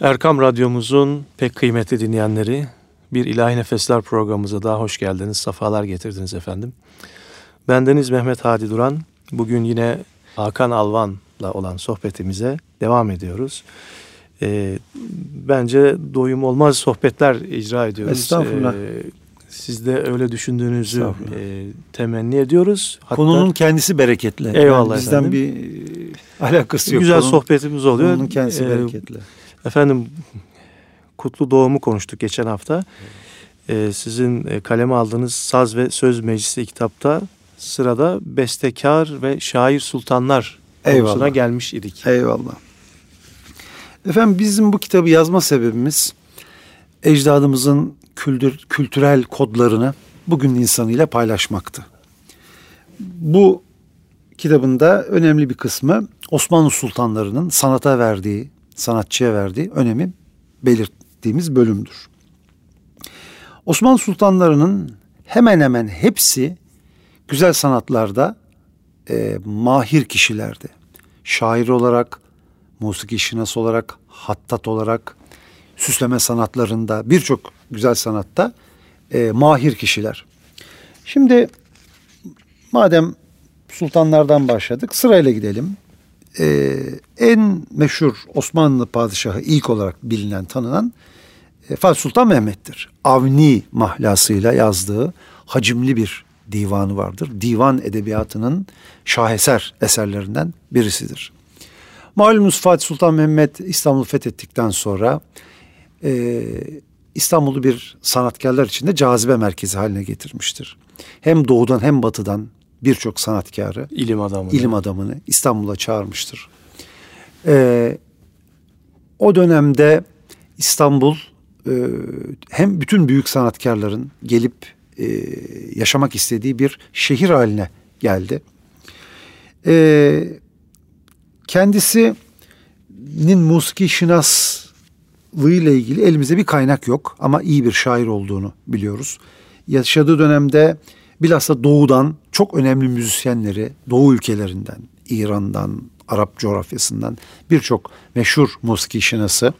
Erkam Radyomuzun pek kıymetli dinleyenleri, bir İlahi Nefesler programımıza daha hoş geldiniz, safalar getirdiniz efendim. Bendeniz Mehmet Hadi Duran, bugün yine Hakan Alvan'la olan sohbetimize devam ediyoruz. Ee, bence doyum olmaz sohbetler icra ediyoruz. Estağfurullah. Ee, siz de öyle düşündüğünüzü e, temenni ediyoruz. Hatta, Konunun kendisi bereketli. Eyvallah yani bizden efendim. bir alakası yok. Güzel Konun, sohbetimiz oluyor. Konunun kendisi ee, bereketli. Efendim Kutlu Doğum'u konuştuk geçen hafta. Ee, sizin e, kaleme aldığınız Saz ve Söz Meclisi kitapta sırada bestekar ve şair sultanlar konusuna gelmiş idik. Eyvallah. Efendim bizim bu kitabı yazma sebebimiz ecdadımızın kültür, kültürel kodlarını bugün insanıyla paylaşmaktı. Bu kitabında önemli bir kısmı Osmanlı sultanlarının sanata verdiği, sanatçıya verdiği önemi belirttiğimiz bölümdür. Osmanlı sultanlarının hemen hemen hepsi güzel sanatlarda e, mahir kişilerdi. Şair olarak, musiki şinası olarak, hattat olarak, süsleme sanatlarında, birçok güzel sanatta e, mahir kişiler. Şimdi madem sultanlardan başladık sırayla gidelim. Ee, en meşhur Osmanlı padişahı ilk olarak bilinen tanınan e, Fatih Sultan Mehmet'tir. Avni mahlasıyla yazdığı hacimli bir divanı vardır. Divan edebiyatının şaheser eserlerinden birisidir. Malumunuz Fatih Sultan Mehmet İstanbul'u fethettikten sonra e, İstanbul'u bir sanatkarlar içinde cazibe merkezi haline getirmiştir. Hem doğudan hem batıdan birçok sanatkarı, ilim adamını, ilim adamını İstanbul'a çağırmıştır. Ee, o dönemde İstanbul e, hem bütün büyük sanatkarların gelip e, yaşamak istediği bir şehir haline geldi. E, kendisinin musiki şinaslığı ile ilgili elimizde bir kaynak yok ama iyi bir şair olduğunu biliyoruz. Yaşadığı dönemde bilhassa doğudan çok önemli müzisyenleri doğu ülkelerinden, İran'dan, Arap coğrafyasından birçok meşhur musiki şinası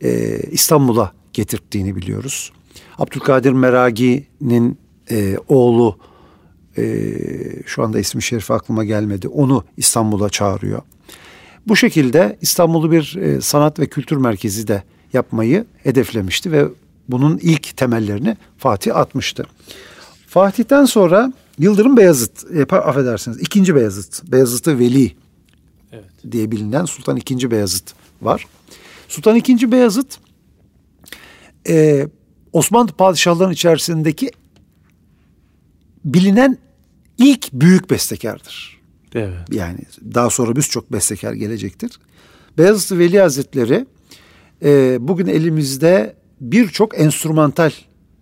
e, İstanbul'a getirttiğini biliyoruz. Abdülkadir Meragi'nin e, oğlu e, şu anda ismi şerif aklıma gelmedi. Onu İstanbul'a çağırıyor. Bu şekilde İstanbul'u bir e, sanat ve kültür merkezi de yapmayı hedeflemişti ve bunun ilk temellerini Fatih atmıştı. Fatih'ten sonra Yıldırım Beyazıt, e, affedersiniz ikinci Beyazıt, Beyazıt'ı Veli evet. diye bilinen Sultan II. Beyazıt var. Sultan II. Beyazıt e, Osmanlı padişahlarının içerisindeki bilinen ilk büyük bestekardır. Evet. Yani daha sonra birçok bestekar gelecektir. Beyazıt Veli Hazretleri e, bugün elimizde birçok enstrümantal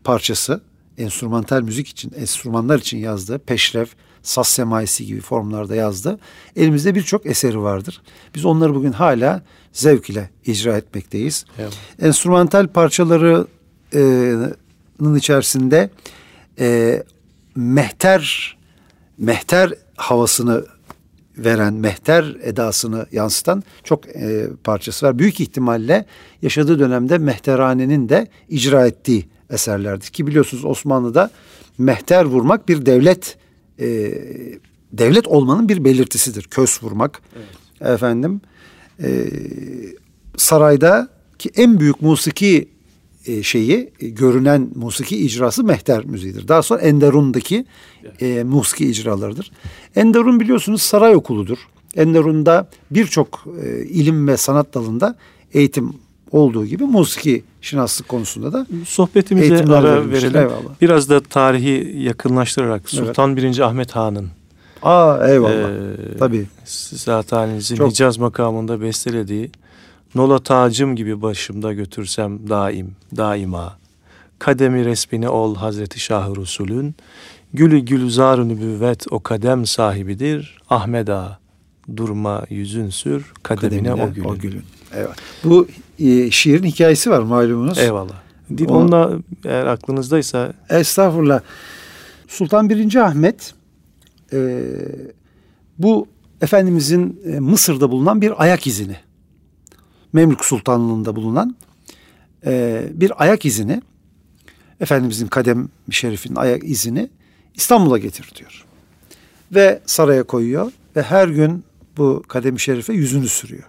parçası enstrümantal müzik için, enstrümanlar için yazdığı peşref, saz semaisi gibi formlarda yazdı. Elimizde birçok eseri vardır. Biz onları bugün hala zevk ile icra etmekteyiz. Evet. Enstrümantal parçalarının içerisinde e, mehter mehter havasını veren, mehter edasını yansıtan çok e, parçası var. Büyük ihtimalle yaşadığı dönemde mehteranenin de icra ettiği eserlerdir. Ki biliyorsunuz Osmanlı'da mehter vurmak bir devlet e, devlet olmanın bir belirtisidir. Kös vurmak. Evet. Efendim e, sarayda ki en büyük musiki e, şeyi e, görünen musiki icrası mehter müziğidir. Daha sonra Enderun'daki e, musiki icralarıdır. Enderun biliyorsunuz saray okuludur. Enderun'da birçok e, ilim ve sanat dalında eğitim olduğu gibi musiki şinaslık konusunda da sohbetimize ara verelim. Eyvallah. Biraz da tarihi yakınlaştırarak Sultan evet. 1. Ahmet Han'ın Aa eyvallah. E, Tabii. Zat halinizin Çok... Hicaz makamında bestelediği Nola tacım gibi başımda götürsem daim, daima. Kademi resmini ol Hazreti Şah Resulün. Gülü gülzar nübüvvet o kadem sahibidir. Ahmet Ağa durma yüzün sür kademine, kademine o gülün. O gülün. Evet. Bu e, şiirin hikayesi var malumunuz. Eyvallah. Dil onunla eğer aklınızdaysa. Estağfurullah. Sultan 1. Ahmet e, bu Efendimizin e, Mısır'da bulunan bir ayak izini Memlük Sultanlığı'nda bulunan e, bir ayak izini Efendimizin kadem şerifinin ayak izini İstanbul'a getir diyor. Ve saraya koyuyor ve her gün bu kadem şerife yüzünü sürüyor.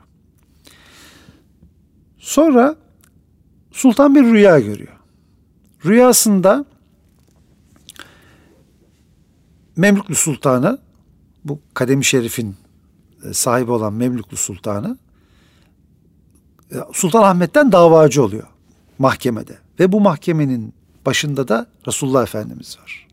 Sonra sultan bir rüya görüyor. Rüyasında Memlüklü Sultanı bu kademi şerifin e, sahibi olan Memlüklü Sultanı e, Sultan Ahmet'ten davacı oluyor mahkemede. Ve bu mahkemenin başında da Resulullah Efendimiz var.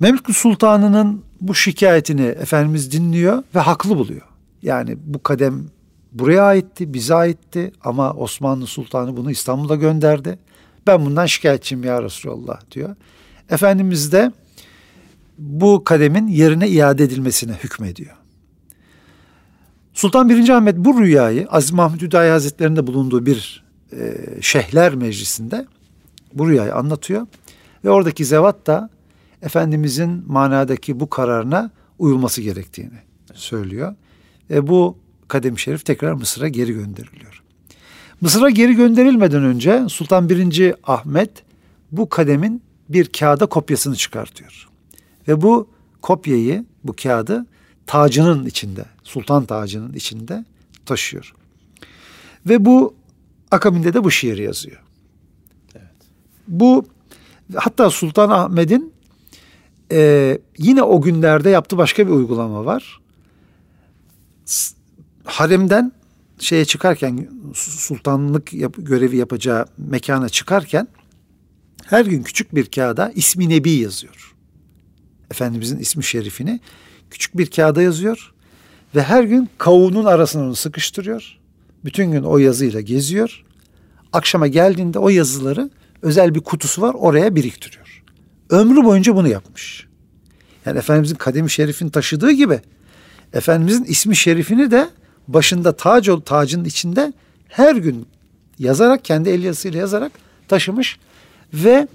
Memlüklü Sultanı'nın bu şikayetini Efendimiz dinliyor ve haklı buluyor. Yani bu kadem buraya aitti, bize aitti ama Osmanlı Sultanı bunu İstanbul'a gönderdi. Ben bundan şikayetçiyim ya Resulallah diyor. Efendimiz de bu kademin yerine iade edilmesine hükmediyor. Sultan 1. Ahmet bu rüyayı Aziz Mahmud Hüdayi Hazretleri'nde bulunduğu bir e, Şehler Meclisi'nde bu rüyayı anlatıyor. Ve oradaki zevat da Efendimizin manadaki bu kararına uyulması gerektiğini söylüyor. Ve bu kadem şerif tekrar Mısır'a geri gönderiliyor. Mısır'a geri gönderilmeden önce Sultan 1. Ahmet bu kademin bir kağıda kopyasını çıkartıyor. Ve bu kopyayı, bu kağıdı tacının içinde, sultan tacının içinde taşıyor. Ve bu akabinde de bu şiiri yazıyor. Evet. Bu hatta Sultan Ahmet'in e, yine o günlerde yaptığı başka bir uygulama var. Haremden şeye çıkarken sultanlık yap, görevi yapacağı mekana çıkarken her gün küçük bir kağıda ismi Nebi yazıyor. Efendimizin ismi şerifini küçük bir kağıda yazıyor ve her gün kavunun arasına onu sıkıştırıyor. Bütün gün o yazıyla geziyor. Akşama geldiğinde o yazıları özel bir kutusu var oraya biriktiriyor. Ömrü boyunca bunu yapmış. Yani Efendimizin kademi şerifini taşıdığı gibi Efendimizin ismi şerifini de başında tac tacın içinde her gün yazarak kendi el yazısıyla yazarak taşımış ve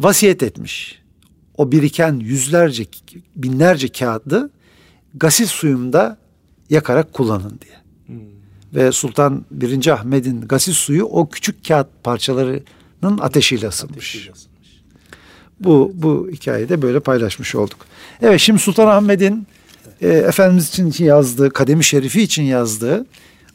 vasiyet etmiş. O biriken yüzlerce binlerce kağıdı gasil suyumda yakarak kullanın diye. Hmm. Ve Sultan 1. Ahmet'in gasil suyu o küçük kağıt parçalarının ateşiyle ısınmış. Ateşiyle ısınmış. Bu bu hikayede böyle paylaşmış olduk. Evet şimdi Sultan Ahmet'in e, Efendimiz için yazdığı, Kademi Şerifi için yazdığı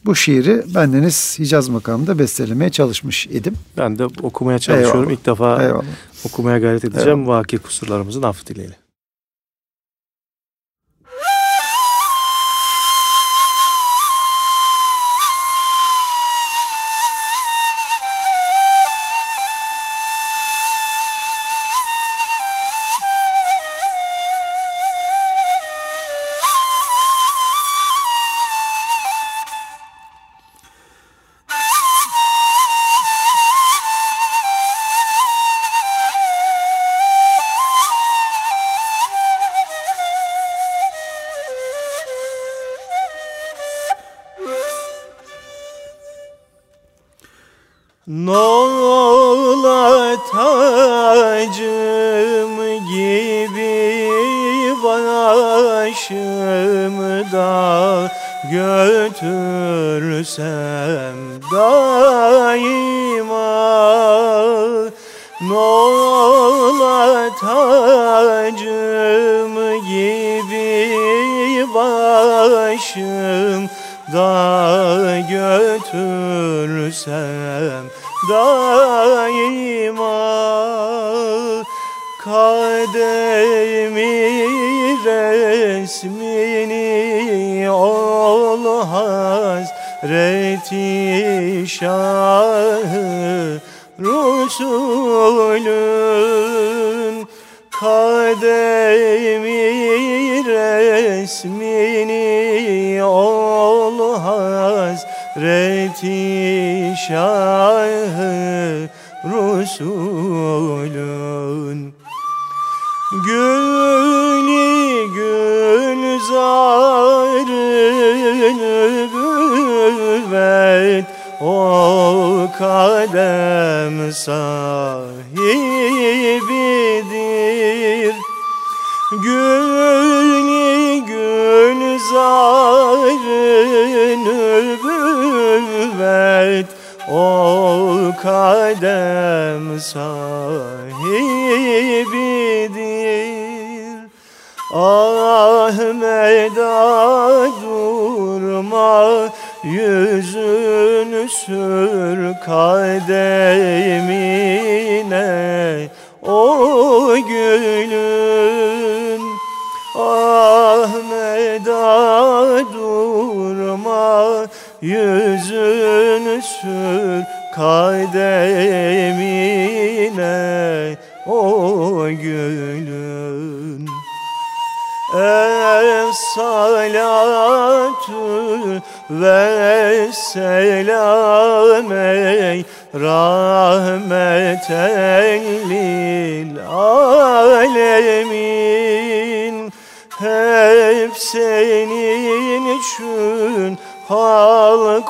bu şiiri bendeniz Hicaz makamında bestelemeye çalışmış idim. Ben de okumaya çalışıyorum. Eyvallah. İlk defa Eyvallah. okumaya gayret edeceğim. Eyvallah. Vaki kusurlarımızın affı dileyelim. Nola tacım gibi başımda götürsem daima. Nola tacım gibi başımda götürsem daima kademi resmini ol hazreti şahı Resulün kademi resmini ol hazreti şahı Resulün Gülü gülzarın büvet o kadem sahibidir. Gülü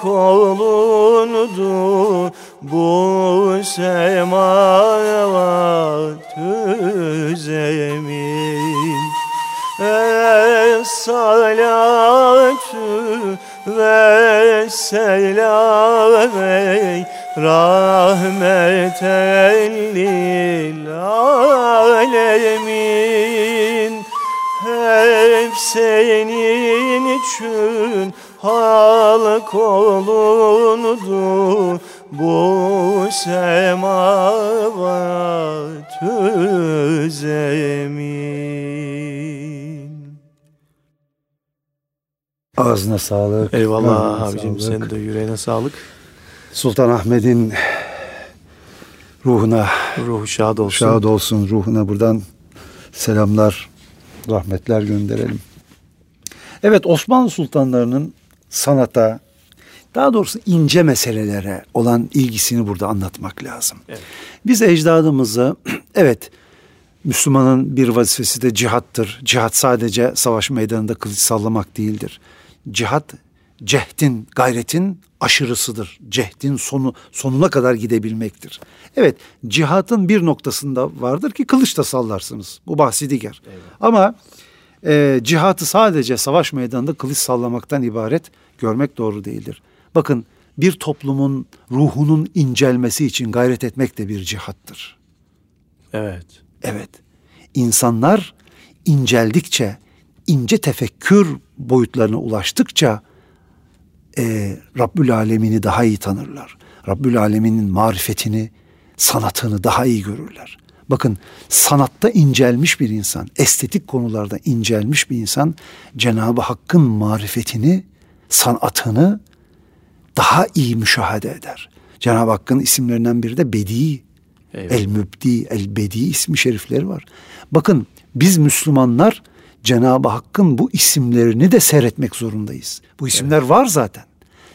halk olundu bu semavat zemin Es-salatu ve selam ey rahmeten lil alemin. Hep senin için halk olundu bu semavat zemin. Ağzına sağlık. Eyvallah Ağzına abicim sağlık. senin de yüreğine sağlık. Sultan Ahmet'in ruhuna Ruhu şad olsun. şad olsun. Ruhuna buradan selamlar, rahmetler gönderelim. Evet Osmanlı sultanlarının sanata, daha doğrusu ince meselelere olan ilgisini burada anlatmak lazım. Evet. Biz ecdadımızı evet Müslümanın bir vazifesi de cihattır. Cihat sadece savaş meydanında kılıç sallamak değildir. Cihat cehdin, gayretin aşırısıdır. Cehdin sonu sonuna kadar gidebilmektir. Evet, cihatın bir noktasında vardır ki kılıç da sallarsınız. Bu bahsi diğer. Ama e, cihatı sadece savaş meydanında kılıç sallamaktan ibaret görmek doğru değildir. Bakın bir toplumun ruhunun incelmesi için gayret etmek de bir cihattır. Evet. Evet. İnsanlar inceldikçe, ince tefekkür boyutlarına ulaştıkça e, Rabbül Alemin'i daha iyi tanırlar. Rabbül Alemin'in marifetini, sanatını daha iyi görürler. Bakın sanatta incelmiş bir insan, estetik konularda incelmiş bir insan Cenab-ı Hakk'ın marifetini, sanatını daha iyi müşahede eder. Cenab-ı Hakk'ın isimlerinden biri de Bedi. Eyvallah. El Mübdi, El Bedi ismi şerifleri var. Bakın biz Müslümanlar Cenab-ı Hakk'ın bu isimlerini de seyretmek zorundayız. Bu isimler var zaten.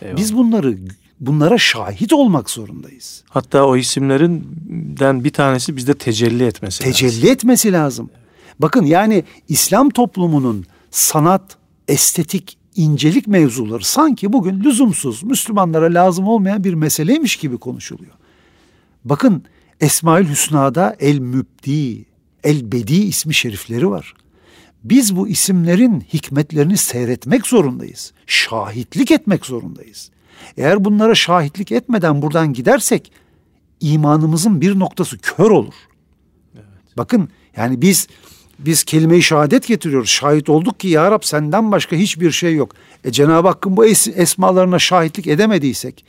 Eyvallah. Biz bunları bunlara şahit olmak zorundayız. Hatta o isimlerinden bir tanesi bizde tecelli etmesi lazım. Tecelli etmesi lazım. Bakın yani İslam toplumunun sanat, estetik, incelik mevzuları sanki bugün lüzumsuz, Müslümanlara lazım olmayan bir meseleymiş gibi konuşuluyor. Bakın Esmaül Hüsna'da El Mübdi, El Bedi ismi şerifleri var. Biz bu isimlerin hikmetlerini seyretmek zorundayız. Şahitlik etmek zorundayız. Eğer bunlara şahitlik etmeden buradan gidersek imanımızın bir noktası kör olur. Bakın yani biz biz kelime-i şehadet getiriyoruz. Şahit olduk ki ya Rab senden başka hiçbir şey yok. E Cenab-ı Hakk'ın bu es- esmalarına şahitlik edemediysek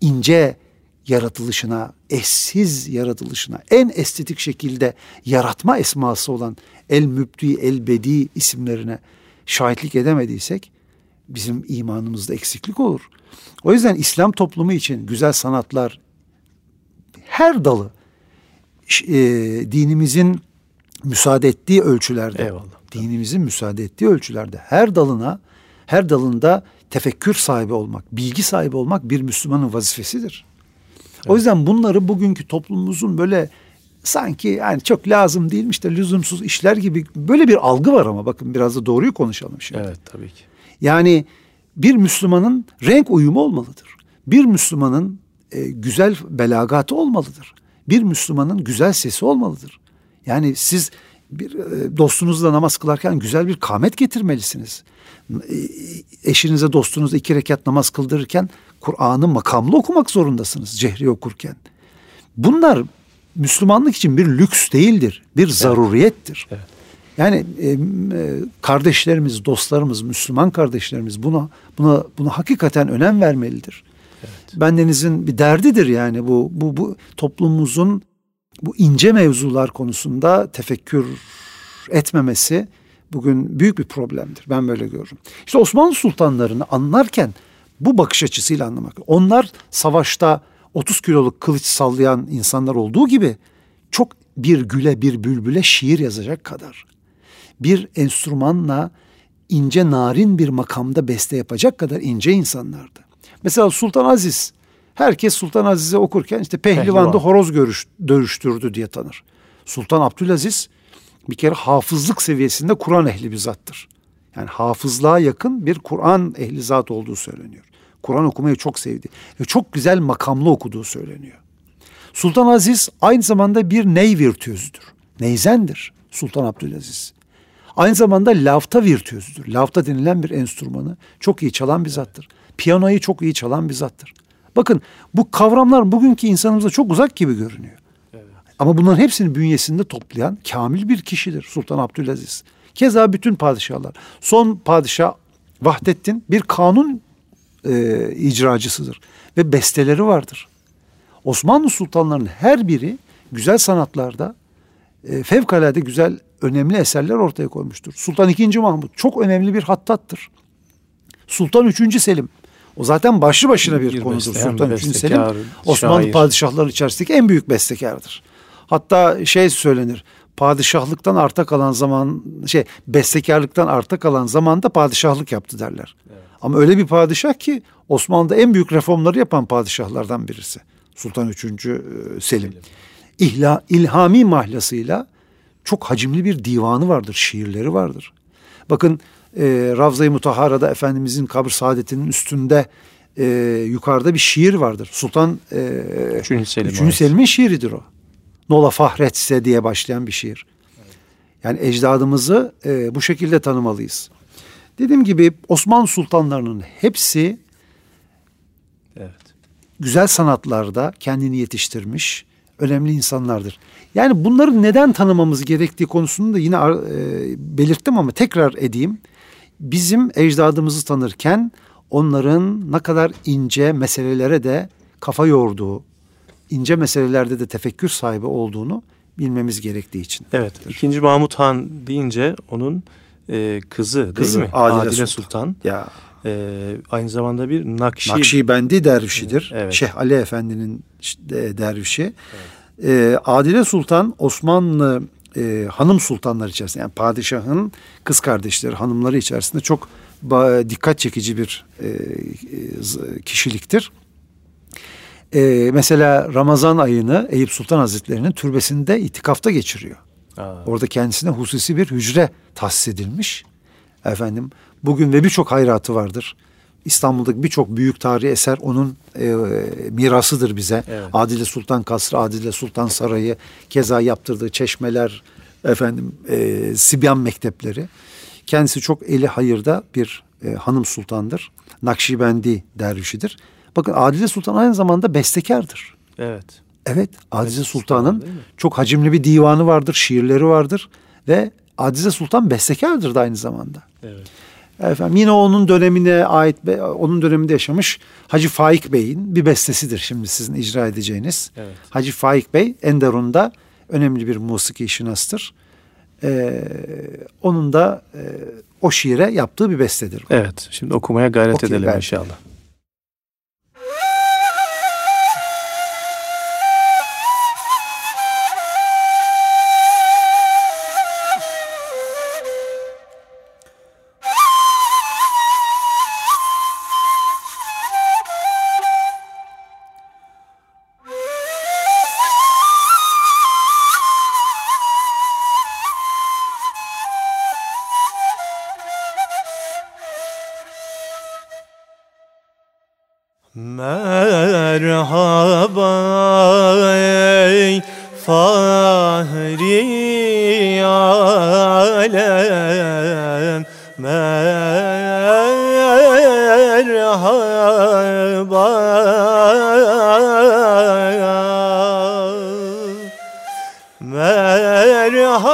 ince yaratılışına, eşsiz yaratılışına, en estetik şekilde yaratma esması olan El Mübdi, El Bedi isimlerine şahitlik edemediysek bizim imanımızda eksiklik olur. O yüzden İslam toplumu için güzel sanatlar her dalı e, dinimizin müsaade ettiği ölçülerde, Eyvallah. dinimizin müsaade ettiği ölçülerde her dalına, her dalında tefekkür sahibi olmak, bilgi sahibi olmak bir Müslümanın vazifesidir. O yüzden bunları bugünkü toplumumuzun böyle sanki yani çok lazım değilmiş de lüzumsuz işler gibi böyle bir algı var ama bakın biraz da doğruyu konuşalım şimdi. Evet tabii ki. Yani bir Müslümanın renk uyumu olmalıdır. Bir Müslümanın e, güzel belagatı olmalıdır. Bir Müslümanın güzel sesi olmalıdır. Yani siz bir e, dostunuzla namaz kılarken güzel bir kamet getirmelisiniz. E, eşinize dostunuza iki rekat namaz kıldırırken Kur'an'ı makamlı okumak zorundasınız cehri okurken. Bunlar Müslümanlık için bir lüks değildir, bir evet. zaruriyettir. Evet. Yani e, e, kardeşlerimiz, dostlarımız, Müslüman kardeşlerimiz buna buna buna hakikaten önem vermelidir. Evet. Bendenizin bir derdidir yani bu bu bu toplumumuzun bu ince mevzular konusunda tefekkür etmemesi bugün büyük bir problemdir. Ben böyle görürüm. İşte Osmanlı sultanlarını anlarken bu bakış açısıyla anlamak. Onlar savaşta 30 kiloluk kılıç sallayan insanlar olduğu gibi çok bir güle bir bülbüle şiir yazacak kadar bir enstrümanla ince narin bir makamda beste yapacak kadar ince insanlardı. Mesela Sultan Aziz herkes Sultan Aziz'i okurken işte Pehlivan'da Pehlivan. horoz görüş, dövüştürdü diye tanır. Sultan Abdülaziz bir kere hafızlık seviyesinde Kur'an ehli bir zattır. Yani hafızlığa yakın bir Kur'an ehli zat olduğu söyleniyor. Kur'an okumayı çok sevdi ve çok güzel makamlı okuduğu söyleniyor. Sultan Aziz aynı zamanda bir ney virtüözüdür. Neyzendir Sultan Abdülaziz. Aynı zamanda lavta virtüözüdür. Lavta denilen bir enstrümanı çok iyi çalan bir zattır. Piyanoyu çok iyi çalan bir zattır. Bakın bu kavramlar bugünkü insanımıza çok uzak gibi görünüyor. Ama bunların hepsini bünyesinde toplayan kamil bir kişidir Sultan Abdülaziz. Keza bütün padişahlar. Son padişah Vahdettin bir kanun e, icracısıdır ve besteleri vardır. Osmanlı sultanlarının her biri güzel sanatlarda e, fevkalade güzel önemli eserler ortaya koymuştur. Sultan II. Mahmut çok önemli bir hattattır. Sultan III. Selim o zaten başlı başına bir, bir konudur. Sultan III. Selim Osmanlı şair. padişahları içerisindeki en büyük bestekardır. Hatta şey söylenir. Padişahlıktan arta kalan zaman şey bestekarlıktan arta kalan zamanda padişahlık yaptı derler. Evet. Ama öyle bir padişah ki Osmanlı'da en büyük reformları yapan padişahlardan birisi. Sultan III. Selim. Selim. İhla, ilhami mahlasıyla çok hacimli bir divanı vardır, şiirleri vardır. Bakın e, Ravza-i Mutahara'da Efendimizin kabr saadetinin üstünde e, yukarıda bir şiir vardır. Sultan e, Üçüncü, Selim Üçüncü Selim'in şiiridir o. Nola fahretse diye başlayan bir şiir. Yani ecdadımızı e, bu şekilde tanımalıyız. Dediğim gibi Osmanlı sultanlarının hepsi evet. güzel sanatlarda kendini yetiştirmiş önemli insanlardır. Yani bunları neden tanımamız gerektiği konusunu da yine e, belirttim ama tekrar edeyim. Bizim ecdadımızı tanırken onların ne kadar ince meselelere de kafa yorduğu, ince meselelerde de tefekkür sahibi olduğunu bilmemiz gerektiği için. Evet. İkinci Mahmut Han deyince onun e, kızı, kızı değil mi? Adile, Adile Sultan. Sultan. Ya. E, aynı zamanda bir Nakşi. Nakşibendi dervişidir. Evet. Şeyh Ali Efendi'nin dervişi. Evet. E, Adile Sultan Osmanlı e, hanım sultanlar içerisinde yani padişahın kız kardeşleri hanımları içerisinde çok dikkat çekici bir e, e, kişiliktir. E, mesela Ramazan ayını Eyüp Sultan Hazretleri'nin türbesinde itikafta geçiriyor. Aa. Orada kendisine hususi bir hücre tahsis edilmiş. Efendim bugün ve birçok hayratı vardır. İstanbul'daki birçok büyük tarihi eser onun e, mirasıdır bize. Evet. Adile Sultan Kasrı, Adile Sultan Sarayı, keza yaptırdığı çeşmeler, efendim e, Sibyan mektepleri. Kendisi çok eli hayırda bir e, hanım sultandır. Nakşibendi dervişidir. Bakın Adile Sultan aynı zamanda bestekardır. Evet. Evet, Adile Sultan'ın çok hacimli bir divanı vardır, şiirleri vardır ve Adile Sultan bestekardır da aynı zamanda. Evet. Efendim yine onun dönemine ait onun döneminde yaşamış Hacı Faik Bey'in bir bestesidir şimdi sizin icra edeceğiniz. Evet. Hacı Faik Bey Enderun'da önemli bir musiki şinastır. Ee, onun da e, o şiire yaptığı bir bestedir. Evet. Şimdi okumaya gayret Okey, edelim gayret inşallah. Merhaba ey fahri alem. Merhaba. Merhaba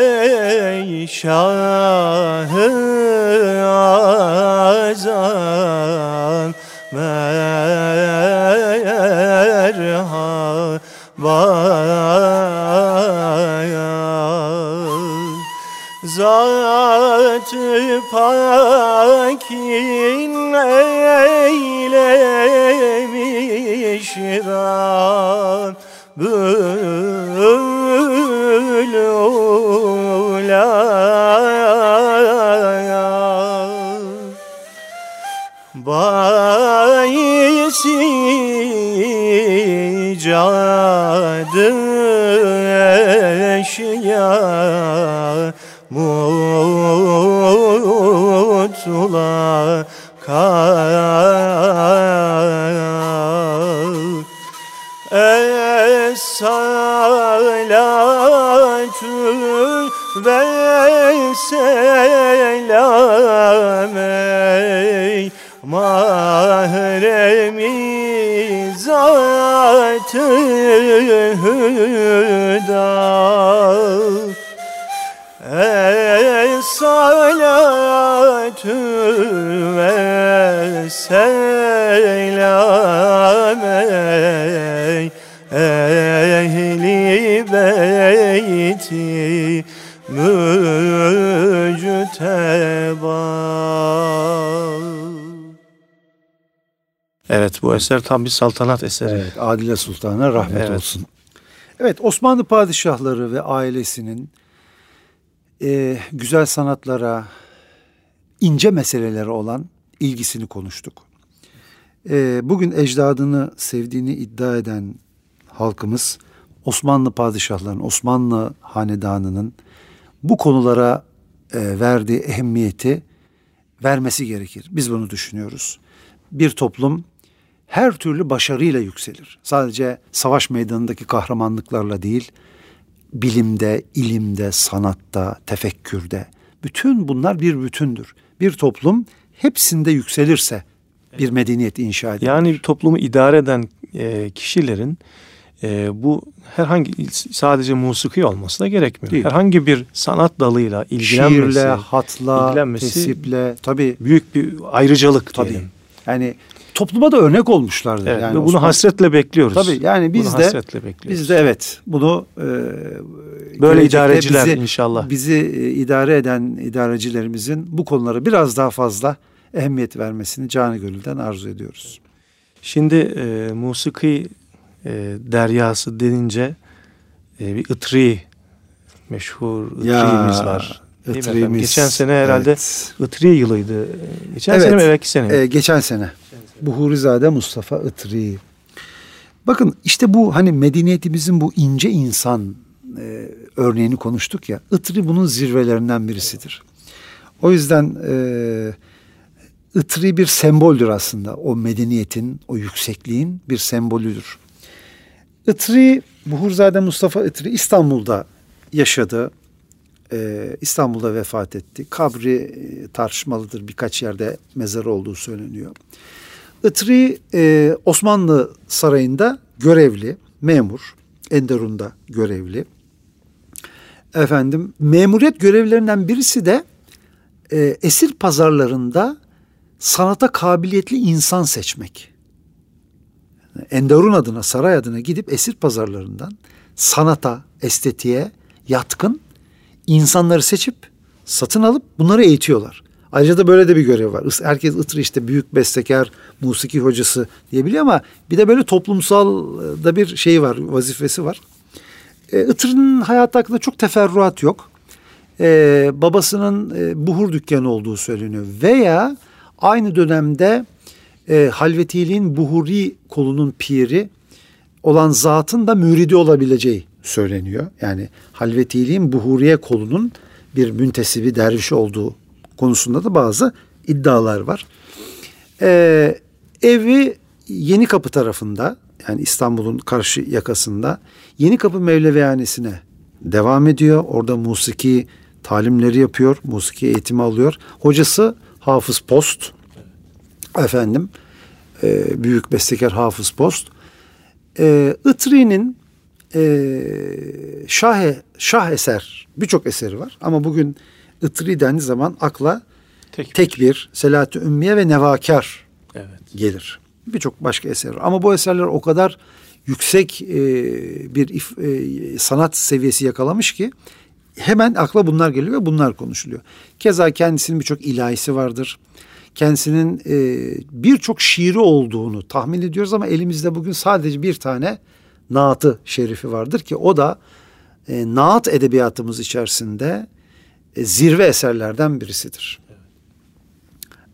ey şahı Zat-ı pakin eylemiş Rabbül mutla kal ve selam ey mahremi zat-ı Evet bu eser tam bir saltanat eseri. Evet, Adile Sultan'a rahmet Evet. olsun. Evet, Osmanlı padişahları ve ailesinin e, güzel sanatlara, ince meselelere olan ilgisini konuştuk. E, bugün ecdadını sevdiğini iddia eden halkımız Osmanlı padişahlarının, Osmanlı hanedanının bu konulara e, verdiği ehemmiyeti vermesi gerekir. Biz bunu düşünüyoruz. Bir toplum her türlü başarıyla yükselir. Sadece savaş meydanındaki kahramanlıklarla değil, bilimde, ilimde, sanatta, tefekkürde. Bütün bunlar bir bütündür. Bir toplum hepsinde yükselirse bir medeniyet inşa edilir. Yani toplumu idare eden e, kişilerin e, bu herhangi sadece musiki olması da gerekmiyor. Değil. Herhangi bir sanat dalıyla ilgilenmesi, Şiirle, hatla, ilgilenmesi tesiple tabii büyük bir ayrıcalık tabii. diyelim. Yani topluma da örnek olmuşlardır. Evet, yani ve bunu Osmanlı- hasretle bekliyoruz. Tabii yani biz Bunu de hasretle bekliyoruz. biz de evet bunu e, Böyle idareciler bizi- inşallah. bizi e, idare eden idarecilerimizin bu konulara biraz daha fazla ehemmiyet vermesini canı gönülden arzu ediyoruz. Şimdi e, musiki e, deryası denince e, bir ıtri meşhur var. Değil mi efendim? Itri'miz, Geçen sene herhalde evet. ıtri yılıydı. Geçen Evet. sene mi evvelki sene mi? Ee, geçen sene. Buhurizade Mustafa Itri. Bakın işte bu hani medeniyetimizin bu ince insan e, örneğini konuştuk ya. Itri bunun zirvelerinden birisidir. O yüzden e, Itri bir semboldür aslında. O medeniyetin, o yüksekliğin bir sembolüdür. Itri, Buhurzade Mustafa Itri İstanbul'da yaşadı. Ee, İstanbul'da vefat etti. Kabri e, tartışmalıdır. Birkaç yerde mezarı olduğu söyleniyor. Itri e, Osmanlı Sarayı'nda görevli, memur. Enderun'da görevli. Efendim memuriyet görevlerinden birisi de e, esir pazarlarında sanata kabiliyetli insan seçmek. Enderun adına, saray adına gidip esir pazarlarından sanata, estetiğe yatkın insanları seçip satın alıp bunları eğitiyorlar. Ayrıca da böyle de bir görev var. Herkes Itri işte büyük bestekar, musiki hocası diyebiliyor ama bir de böyle toplumsal e, da bir şey var, vazifesi var. E, Itri'nin hayatı hakkında çok teferruat yok. E, babasının e, buhur dükkanı olduğu söyleniyor. Veya aynı dönemde e, Halvetiliğin buhuri kolunun piri olan zatın da müridi olabileceği söyleniyor. Yani Halvetiliğin buhuriye kolunun bir müntesibi derviş olduğu konusunda da bazı iddialar var. Ee, evi Yeni Kapı tarafında yani İstanbul'un karşı yakasında Yeni Kapı Mevlevihanesi'ne devam ediyor. Orada musiki talimleri yapıyor. Musiki eğitimi alıyor. Hocası Hafız Post. Efendim e, büyük bestekar Hafız Post. E, Itri'nin e, şah, şah eser birçok eseri var. Ama bugün Itri dendiği zaman akla Tek- Tekbir, Selahat-ı Ümmiye ve Nevakar evet. gelir. Birçok başka eser. Ama bu eserler o kadar yüksek e, bir if, e, sanat seviyesi yakalamış ki hemen akla bunlar geliyor ve bunlar konuşuluyor. Keza kendisinin birçok ilahisi vardır. Kendisinin e, birçok şiiri olduğunu tahmin ediyoruz ama elimizde bugün sadece bir tane naatı şerifi vardır ki o da e, naat edebiyatımız içerisinde e, zirve eserlerden birisidir.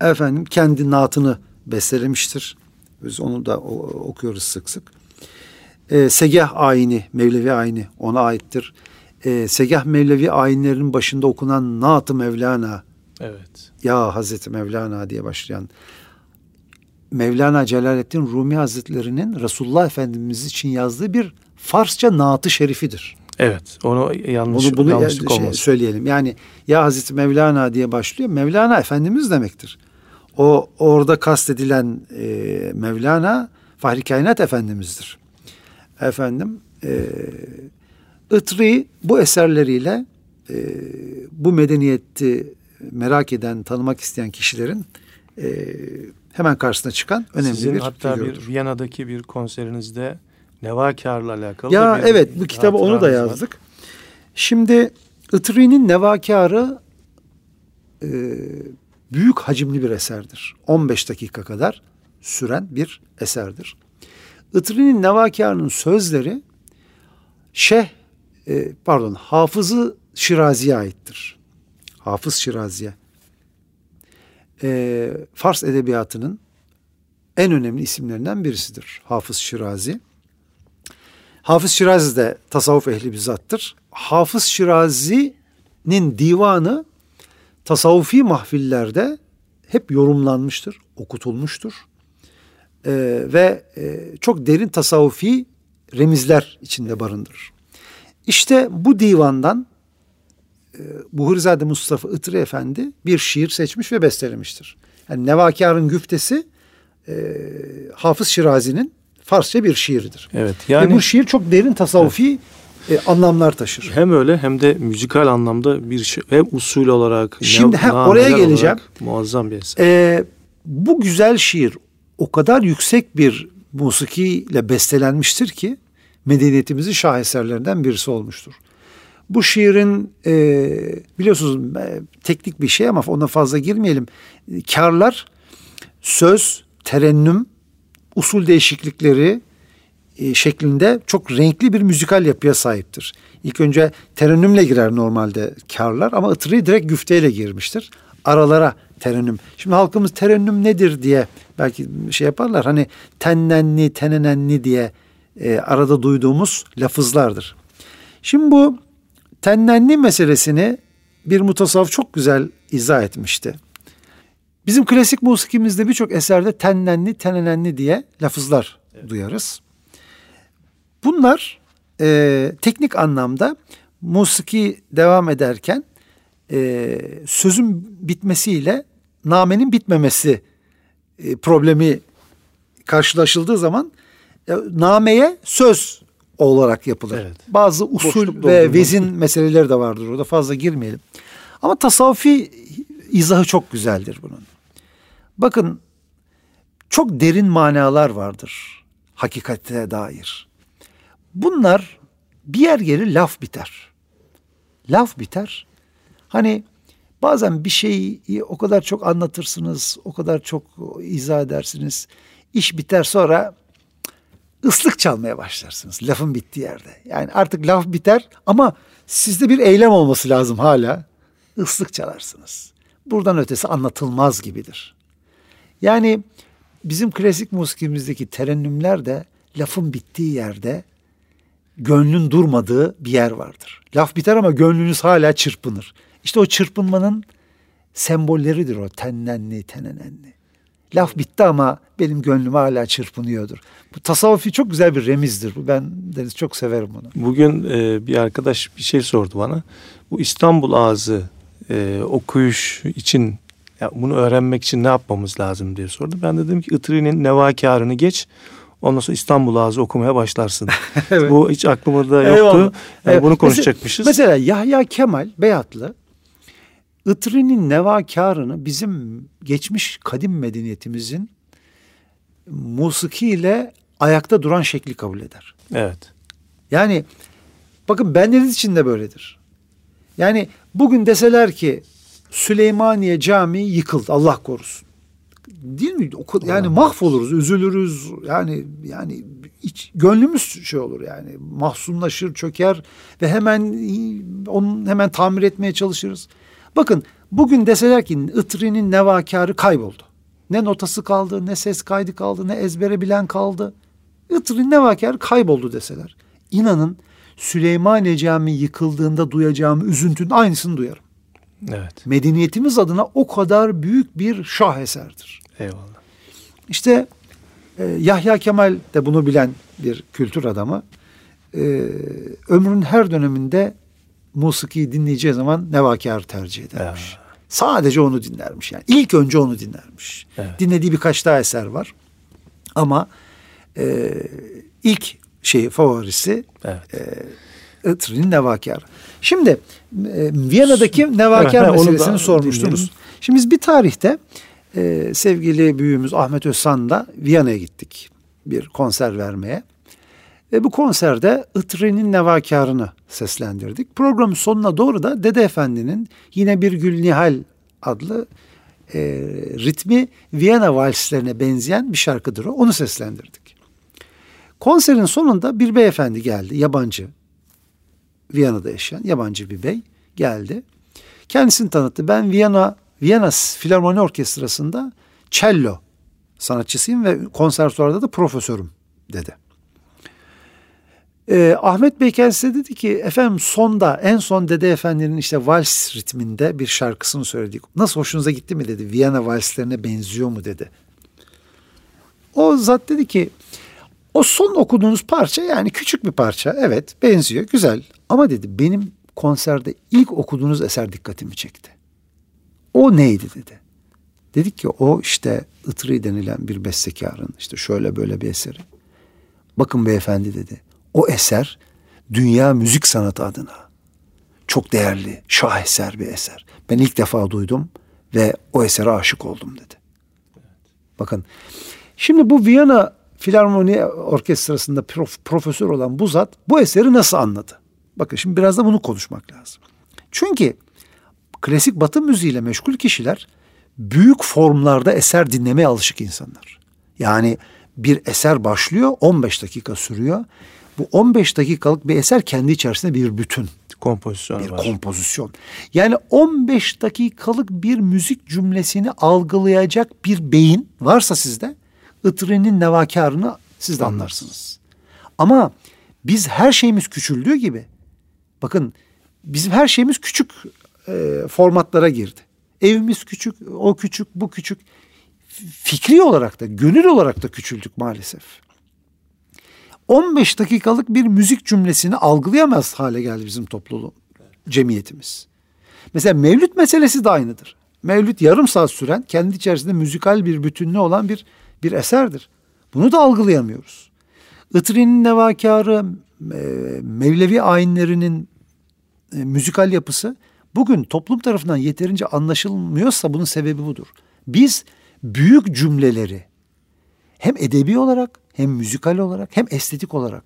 Efendim kendi naatını bestelemiştir. Biz onu da okuyoruz sık sık. E, Segah ayini, Mevlevi ayini ona aittir. E, Segah Mevlevi ayinlerinin başında okunan Naat-ı Mevlana. Evet. Ya Hazreti Mevlana diye başlayan Mevlana Celaleddin Rumi Hazretleri'nin Resulullah Efendimiz için yazdığı bir Farsça naatı şerifidir. Evet, onu yanlış bunu, bunu yanlışlık şey, söyleyelim. Yani ya Hazreti Mevlana diye başlıyor. Mevlana Efendimiz demektir. O orada kastedilen e, Mevlana Fahri Kainat Efendimiz'dir. Efendim e, Itri bu eserleriyle e, bu medeniyeti merak eden, tanımak isteyen kişilerin e, hemen karşısına çıkan önemli Sizin bir hatta figürdür. bir Viyana'daki bir konserinizde Nevakar'la alakalı Ya evet bu kitabı onu da yazdık. Var. Şimdi Itri'nin Nevakarı e, büyük hacimli bir eserdir. 15 dakika kadar süren bir eserdir. Itri'nin Nevakar'ın sözleri Şeyh e, pardon Hafızı Şirazi'ye aittir. Hafız Şirazi'ye. E, Fars edebiyatının en önemli isimlerinden birisidir Hafız Şirazi. Hafız Şirazi de tasavvuf ehli bir zattır. Hafız Şirazi'nin divanı tasavvufi mahfillerde hep yorumlanmıştır, okutulmuştur. Ee, ve e, çok derin tasavvufi remizler içinde barındırır. İşte bu divandan Buhurizade Mustafa Itri Efendi bir şiir seçmiş ve bestelemiştir. Yani Nevakar'ın güftesi e, Hafız Şirazi'nin Farsça bir şiiridir. Evet. Yani Ve bu şiir çok derin tasavvufi evet. e, anlamlar taşır. Hem öyle hem de müzikal anlamda bir şey hem usul olarak Şimdi hem oraya geleceğim. Muazzam bir eser. E, bu güzel şiir o kadar yüksek bir musikiyle bestelenmiştir ki medeniyetimizin şaheserlerinden birisi olmuştur. Bu şiirin e, biliyorsunuz e, teknik bir şey ama ona fazla girmeyelim. Karlar söz, terennüm, usul değişiklikleri e, şeklinde çok renkli bir müzikal yapıya sahiptir. İlk önce terennümle girer normalde karlar ama ıtırı direkt güfteyle girmiştir. Aralara terennüm. Şimdi halkımız terennüm nedir diye belki şey yaparlar. Hani tennenli, tenenenli diye e, arada duyduğumuz lafızlardır. Şimdi bu tennenli meselesini bir mutasavvıf çok güzel izah etmişti. Bizim klasik musikimizde birçok eserde tennenli, tenenenli diye lafızlar evet. duyarız. Bunlar e, teknik anlamda musiki devam ederken e, sözün bitmesiyle namenin bitmemesi e, problemi karşılaşıldığı zaman e, nameye söz olarak yapılır. Evet. Bazı usul Boşluk ve vezin meseleleri de vardır orada fazla girmeyelim. Ama tasavvufi izahı çok güzeldir bunun. Bakın çok derin manalar vardır hakikate dair. Bunlar bir yer gelir laf biter. Laf biter. Hani bazen bir şeyi o kadar çok anlatırsınız, o kadar çok izah edersiniz. İş biter sonra ıslık çalmaya başlarsınız lafın bittiği yerde. Yani artık laf biter ama sizde bir eylem olması lazım hala. Islık çalarsınız. Buradan ötesi anlatılmaz gibidir. Yani bizim klasik musikimizdeki terennümler de lafın bittiği yerde gönlün durmadığı bir yer vardır. Laf biter ama gönlünüz hala çırpınır. İşte o çırpınmanın sembolleridir o tennenli, tenenenli. Laf bitti ama benim gönlüm hala çırpınıyordur. Bu tasavvufi çok güzel bir remizdir. Ben Deniz çok severim bunu. Bugün e, bir arkadaş bir şey sordu bana. Bu İstanbul ağzı e, okuyuş için ya bunu öğrenmek için ne yapmamız lazım diye sordu. Ben dedim ki Itri'nin nevakarını geç. Ondan sonra İstanbul ağzı okumaya başlarsın. evet. Bu hiç aklımda yoktu. Yani evet. Bunu konuşacakmışız. Mesela, mesela Yahya Kemal Beyatlı Itri'nin nevakarını bizim geçmiş kadim medeniyetimizin musiki ile ayakta duran şekli kabul eder. Evet. Yani bakın bendeniz için de böyledir. Yani bugün deseler ki Süleymaniye Camii yıkıldı Allah korusun. Değil mi? Yani mahvoluruz, üzülürüz. Yani yani iç, gönlümüz şey olur yani. Mahzunlaşır, çöker ve hemen onun hemen tamir etmeye çalışırız. Bakın bugün deseler ki Itri'nin nevakarı kayboldu. Ne notası kaldı, ne ses kaydı kaldı, ne ezbere bilen kaldı. Itri'nin nevakarı kayboldu deseler. İnanın Süleymaniye Camii yıkıldığında duyacağım üzüntünün aynısını duyarım. Evet. Medeniyetimiz adına o kadar büyük bir şaheserdir. Eyvallah. İşte e, Yahya Kemal de bunu bilen bir kültür adamı. E, ömrün her döneminde musiki dinleyeceği zaman nevakar tercih edermiş. Ya. Sadece onu dinlermiş yani. İlk önce onu dinlermiş. Evet. Dinlediği birkaç daha eser var. Ama e, ilk şey favorisi evet. e, Itri'nin Nevakar. Şimdi e, Viyana'daki Nevakar evet, meselesini sormuştunuz. Şimdi biz bir tarihte e, sevgili büyüğümüz Ahmet Özsan'la Viyana'ya gittik bir konser vermeye. Ve bu konserde Itri'nin nevakarını seslendirdik. Programın sonuna doğru da Dede Efendi'nin yine bir Gül Nihal adlı e, ritmi Viyana valslerine benzeyen bir şarkıdır o. Onu seslendirdik. Konserin sonunda bir beyefendi geldi, yabancı. Viyana'da yaşayan yabancı bir bey geldi. Kendisini tanıttı. Ben Viyana Viyana Filarmoni Orkestrası'nda cello sanatçısıyım ve konservatuvarda da profesörüm dedi. Ee, Ahmet Bey kendisi dedi ki efendim sonda en son Dede Efendi'nin işte vals ritminde bir şarkısını söyledik. Nasıl hoşunuza gitti mi dedi. Viyana valslerine benziyor mu dedi. O zat dedi ki o son okuduğunuz parça yani küçük bir parça evet benziyor güzel ama dedi benim konserde ilk okuduğunuz eser dikkatimi çekti. O neydi dedi. Dedik ki o işte Itri denilen bir bestekarın işte şöyle böyle bir eseri. Bakın beyefendi dedi. O eser dünya müzik sanatı adına çok değerli, şaheser bir eser. Ben ilk defa duydum ve o esere aşık oldum dedi. Bakın şimdi bu Viyana Filarmoni Orkestrası'nda prof, profesör olan bu zat bu eseri nasıl anladı? Bakın şimdi biraz da bunu konuşmak lazım. Çünkü klasik batı müziğiyle meşgul kişiler büyük formlarda eser dinlemeye alışık insanlar. Yani bir eser başlıyor 15 dakika sürüyor. Bu 15 dakikalık bir eser kendi içerisinde bir bütün. Kompozisyon bir var. kompozisyon. Yani 15 dakikalık bir müzik cümlesini algılayacak bir beyin varsa sizde Itri'nin nevakarını siz de anlarsınız. Ama biz her şeyimiz küçüldüğü gibi bakın bizim her şeyimiz küçük e, formatlara girdi. Evimiz küçük, o küçük, bu küçük. Fikri olarak da, gönül olarak da küçüldük maalesef. 15 dakikalık bir müzik cümlesini algılayamaz hale geldi bizim topluluğum, cemiyetimiz. Mesela mevlüt meselesi de aynıdır. Mevlüt yarım saat süren, kendi içerisinde müzikal bir bütünlüğü olan bir bir eserdir. Bunu da algılayamıyoruz. Itri'nin nevakarı, e, Mevlevi ayinlerinin e, müzikal yapısı bugün toplum tarafından yeterince anlaşılmıyorsa bunun sebebi budur. Biz büyük cümleleri hem edebi olarak hem müzikal olarak hem estetik olarak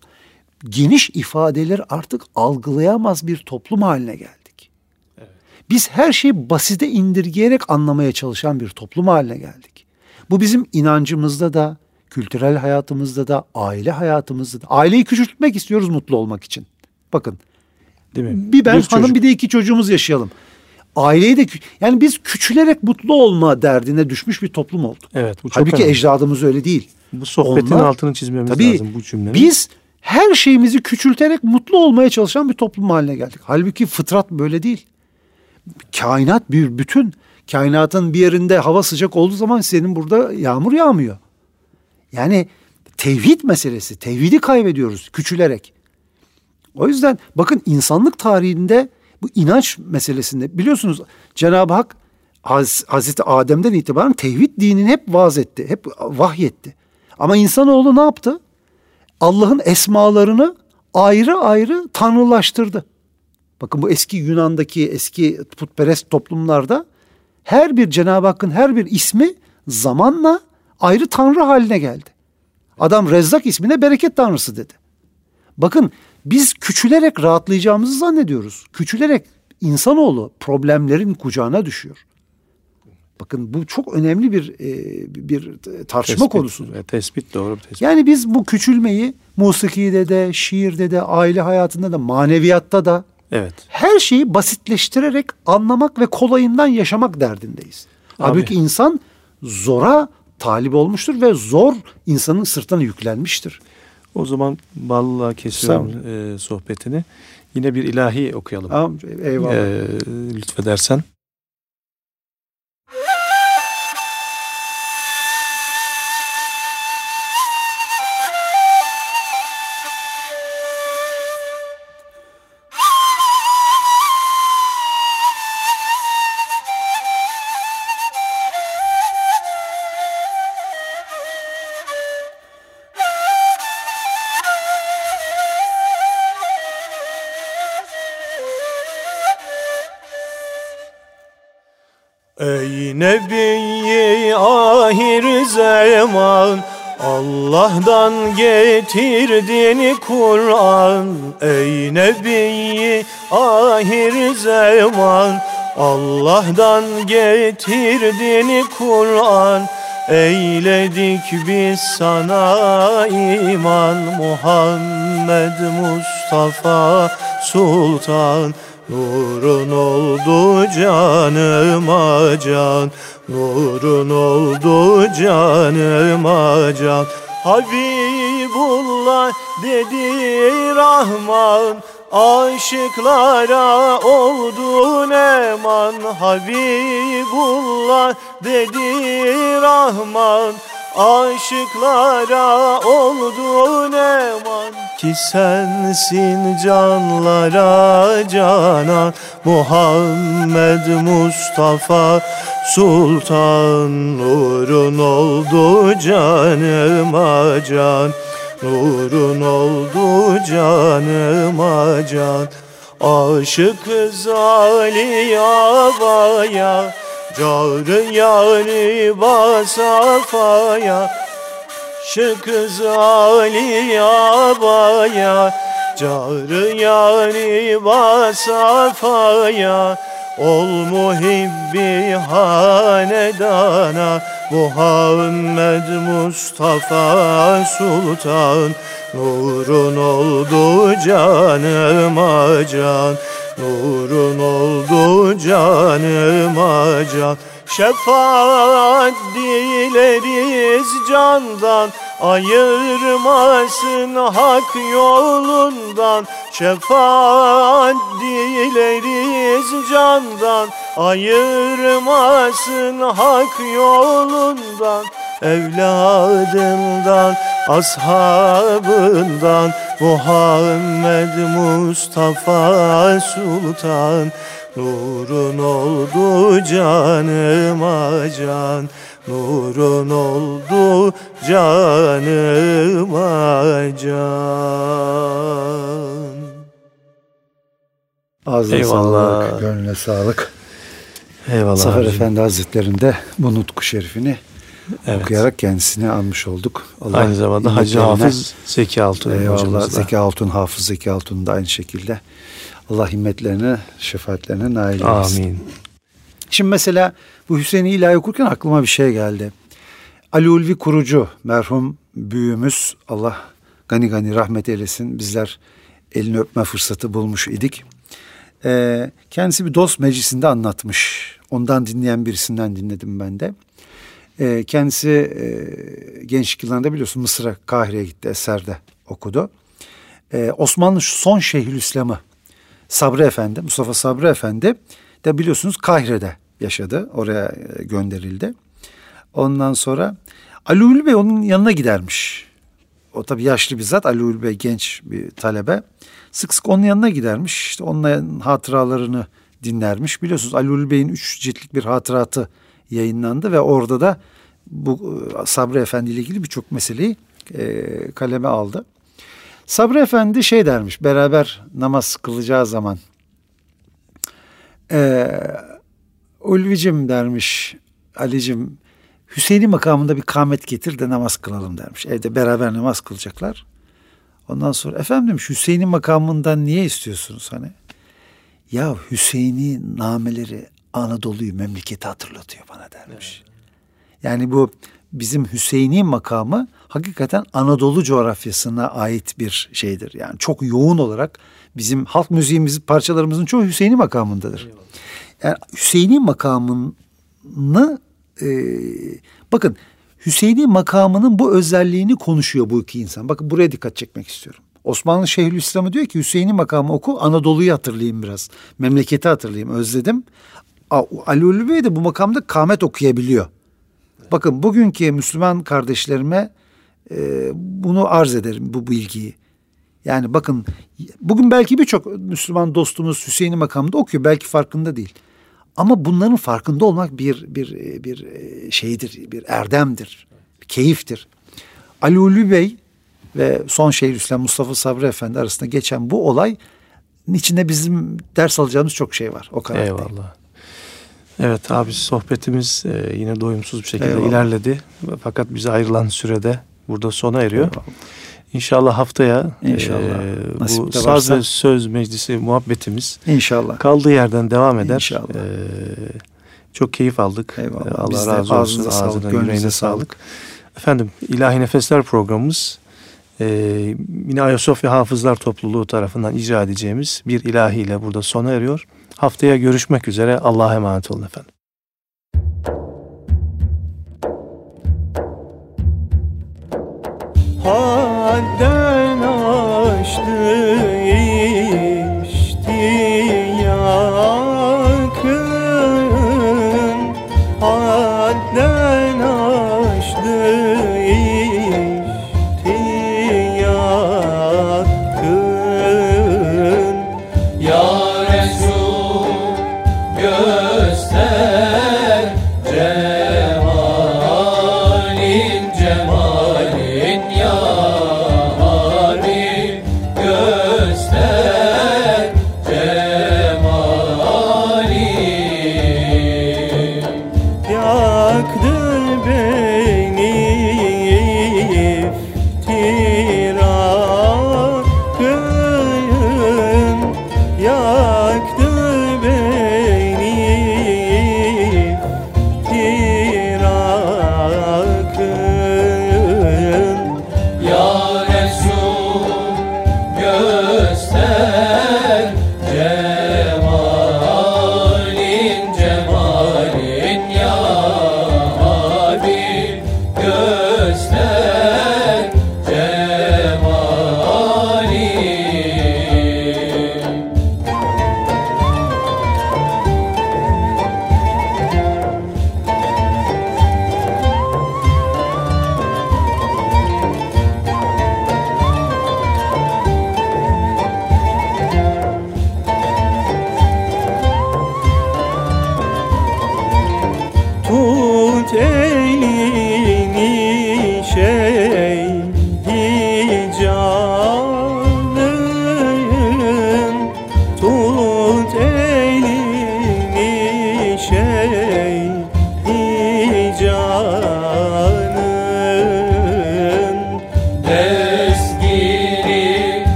geniş ifadeleri artık algılayamaz bir toplum haline geldik. Evet. Biz her şeyi basite indirgeyerek anlamaya çalışan bir toplum haline geldik. Bu bizim inancımızda da, kültürel hayatımızda da, aile hayatımızda da. Aileyi küçültmek istiyoruz mutlu olmak için. Bakın Değil mi? Bir ben bir hanım çocuk. bir de iki çocuğumuz yaşayalım. Aileyi de yani biz küçülerek mutlu olma derdine düşmüş bir toplum olduk. Evet bu çok Halbuki önemli. ecdadımız öyle değil. Bu sohbetin Onlar, altını çizmemiz tabii, lazım bu cümlenin. Biz her şeyimizi küçülterek mutlu olmaya çalışan bir toplum haline geldik. Halbuki fıtrat böyle değil. Kainat bir bütün. Kainatın bir yerinde hava sıcak olduğu zaman senin burada yağmur yağmıyor. Yani tevhid meselesi. Tevhidi kaybediyoruz küçülerek. O yüzden bakın insanlık tarihinde bu inanç meselesinde biliyorsunuz Cenab-ı Hak Haz, Hazreti Adem'den itibaren tevhid dinini hep vaaz etti, hep vahyetti. Ama insanoğlu ne yaptı? Allah'ın esmalarını ayrı ayrı tanrılaştırdı. Bakın bu eski Yunan'daki eski putperest toplumlarda her bir Cenab-ı Hakk'ın her bir ismi zamanla ayrı tanrı haline geldi. Adam Rezzak ismine bereket tanrısı dedi. Bakın biz küçülerek rahatlayacağımızı zannediyoruz. Küçülerek insanoğlu problemlerin kucağına düşüyor. Bakın bu çok önemli bir e, bir tartışma tespit, konusu. E, tespit doğru bir tespit. Yani biz bu küçülmeyi musikide de, şiirde de, aile hayatında da, maneviyatta da Evet. her şeyi basitleştirerek anlamak ve kolayından yaşamak derdindeyiz. Halbuki insan zora talip olmuştur ve zor insanın sırtına yüklenmiştir. O zaman balla kesiyorum e, sohbetini. Yine bir ilahi okuyalım. Tamam, eyvallah. E, lütfedersen. Allah'tan getirdin Kur'an Ey Nebi ahir zaman Allah'tan getirdin Kur'an Eyledik biz sana iman. Muhammed Mustafa Sultan Nurun oldu canıma can Nurun oldu canıma can Habibullah dedi Rahman Aşıklara oldun eman Habibullah dedi Rahman Aşıklara oldun eman Ki sensin canlara canan. Muhammed Mustafa Sultan Nurun oldu canıma can. Nurun oldu canıma can. Aşık Ali Abaya Carı yani basafaya Şık Ali Abaya Carı yani basafaya Ol muhibbi hanedana Muhammed Mustafa Sultan Nurun oldu canıma can Nurun oldu canıma can Şefaat dileriz candan. Ayırmasın hak yolundan. Şefaat dileriz candan. Ayırmasın hak yolundan Evladından, ashabından Muhammed Mustafa Sultan Nurun oldu canıma can Nurun oldu canıma can Ağzına Eyvallah. sağlık, gönlüne sağlık. Eyvallah Zafer. Efendi Hazretleri'nde bu nutku şerifini Evet. okuyarak kendisini almış olduk. Allah Aynı zamanda Hacı Hafız Zeki Altun Eyvallah. Zeki Altun, Hafız Zeki Altun da aynı şekilde. Allah himmetlerine, şefaatlerine nail eylesin. Amin. Şimdi mesela bu Hüseyin ilahi okurken aklıma bir şey geldi. Ali Ulvi kurucu merhum büyüğümüz Allah gani gani rahmet eylesin. Bizler elini öpme fırsatı bulmuş idik. Ee, kendisi bir dost meclisinde anlatmış. Ondan dinleyen birisinden dinledim ben de. Ee, kendisi e, gençlik yıllarında biliyorsun Mısır'a, Kahire'ye gitti, Eser'de okudu. Ee, Osmanlı son Şeyhülislam'ı Sabri Efendi, Mustafa Sabri Efendi de biliyorsunuz Kahire'de yaşadı. Oraya e, gönderildi. Ondan sonra Ali Ulu Bey onun yanına gidermiş. O tabii yaşlı bir zat. Ali Ulu Bey genç bir talebe. Sık sık onun yanına gidermiş. İşte onunla hatıralarını dinlermiş. Biliyorsunuz Ali Ulu Bey'in üç ciltlik bir hatıratı yayınlandı ve orada da bu e, Sabri Efendi ile ilgili birçok meseleyi e, kaleme aldı. Sabri Efendi şey dermiş beraber namaz kılacağı zaman e, Ulvicim dermiş Alicim Hüseyin'in makamında bir kamet getir de namaz kılalım dermiş. Evde beraber namaz kılacaklar. Ondan sonra efendim demiş Hüseyin'in makamından niye istiyorsunuz hani? Ya Hüseyin'i nameleri Anadolu'yu memleketi hatırlatıyor bana dermiş. Yani bu bizim Hüseyin'i makamı hakikaten Anadolu coğrafyasına ait bir şeydir. Yani çok yoğun olarak bizim halk müziğimiz parçalarımızın çoğu Hüseyin'i makamındadır. Yani Hüseyin'i makamını e, bakın Hüseyin'i makamının bu özelliğini konuşuyor bu iki insan. Bakın buraya dikkat çekmek istiyorum. Osmanlı Şeyhülislam'ı diyor ki Hüseyin'i makamı oku Anadolu'yu hatırlayayım biraz. Memleketi hatırlayayım özledim. Ali Ulvi Bey de bu makamda kamet okuyabiliyor. Bakın bugünkü Müslüman kardeşlerime e, bunu arz ederim bu bilgiyi. Yani bakın bugün belki birçok Müslüman dostumuz Hüseyin'i makamında okuyor. Belki farkında değil. Ama bunların farkında olmak bir bir bir şeydir, bir erdemdir, bir keyiftir. Ali Ulvi Bey ve son Şeyhülislam Mustafa Sabri Efendi arasında geçen bu olay içinde bizim ders alacağımız çok şey var. O kadar. Eyvallah. Değil. Evet abi sohbetimiz e, yine doyumsuz bir şekilde Eyvallah. ilerledi. Fakat bize ayrılan sürede burada sona eriyor. Eyvallah. İnşallah haftaya İnşallah. E, bu saz ve söz meclisi muhabbetimiz İnşallah. kaldığı yerden devam eder. İnşallah. E, çok keyif aldık. Eyvallah. Allah Biz razı olsun. Ağzına, sağlık, yüreğine sağlık. Efendim İlahi Nefesler programımız e, yine Ayasofya Hafızlar Topluluğu tarafından icra edeceğimiz bir ilahiyle burada sona eriyor. Haftaya görüşmek üzere. Allah'a emanet olun efendim. Hadden aştı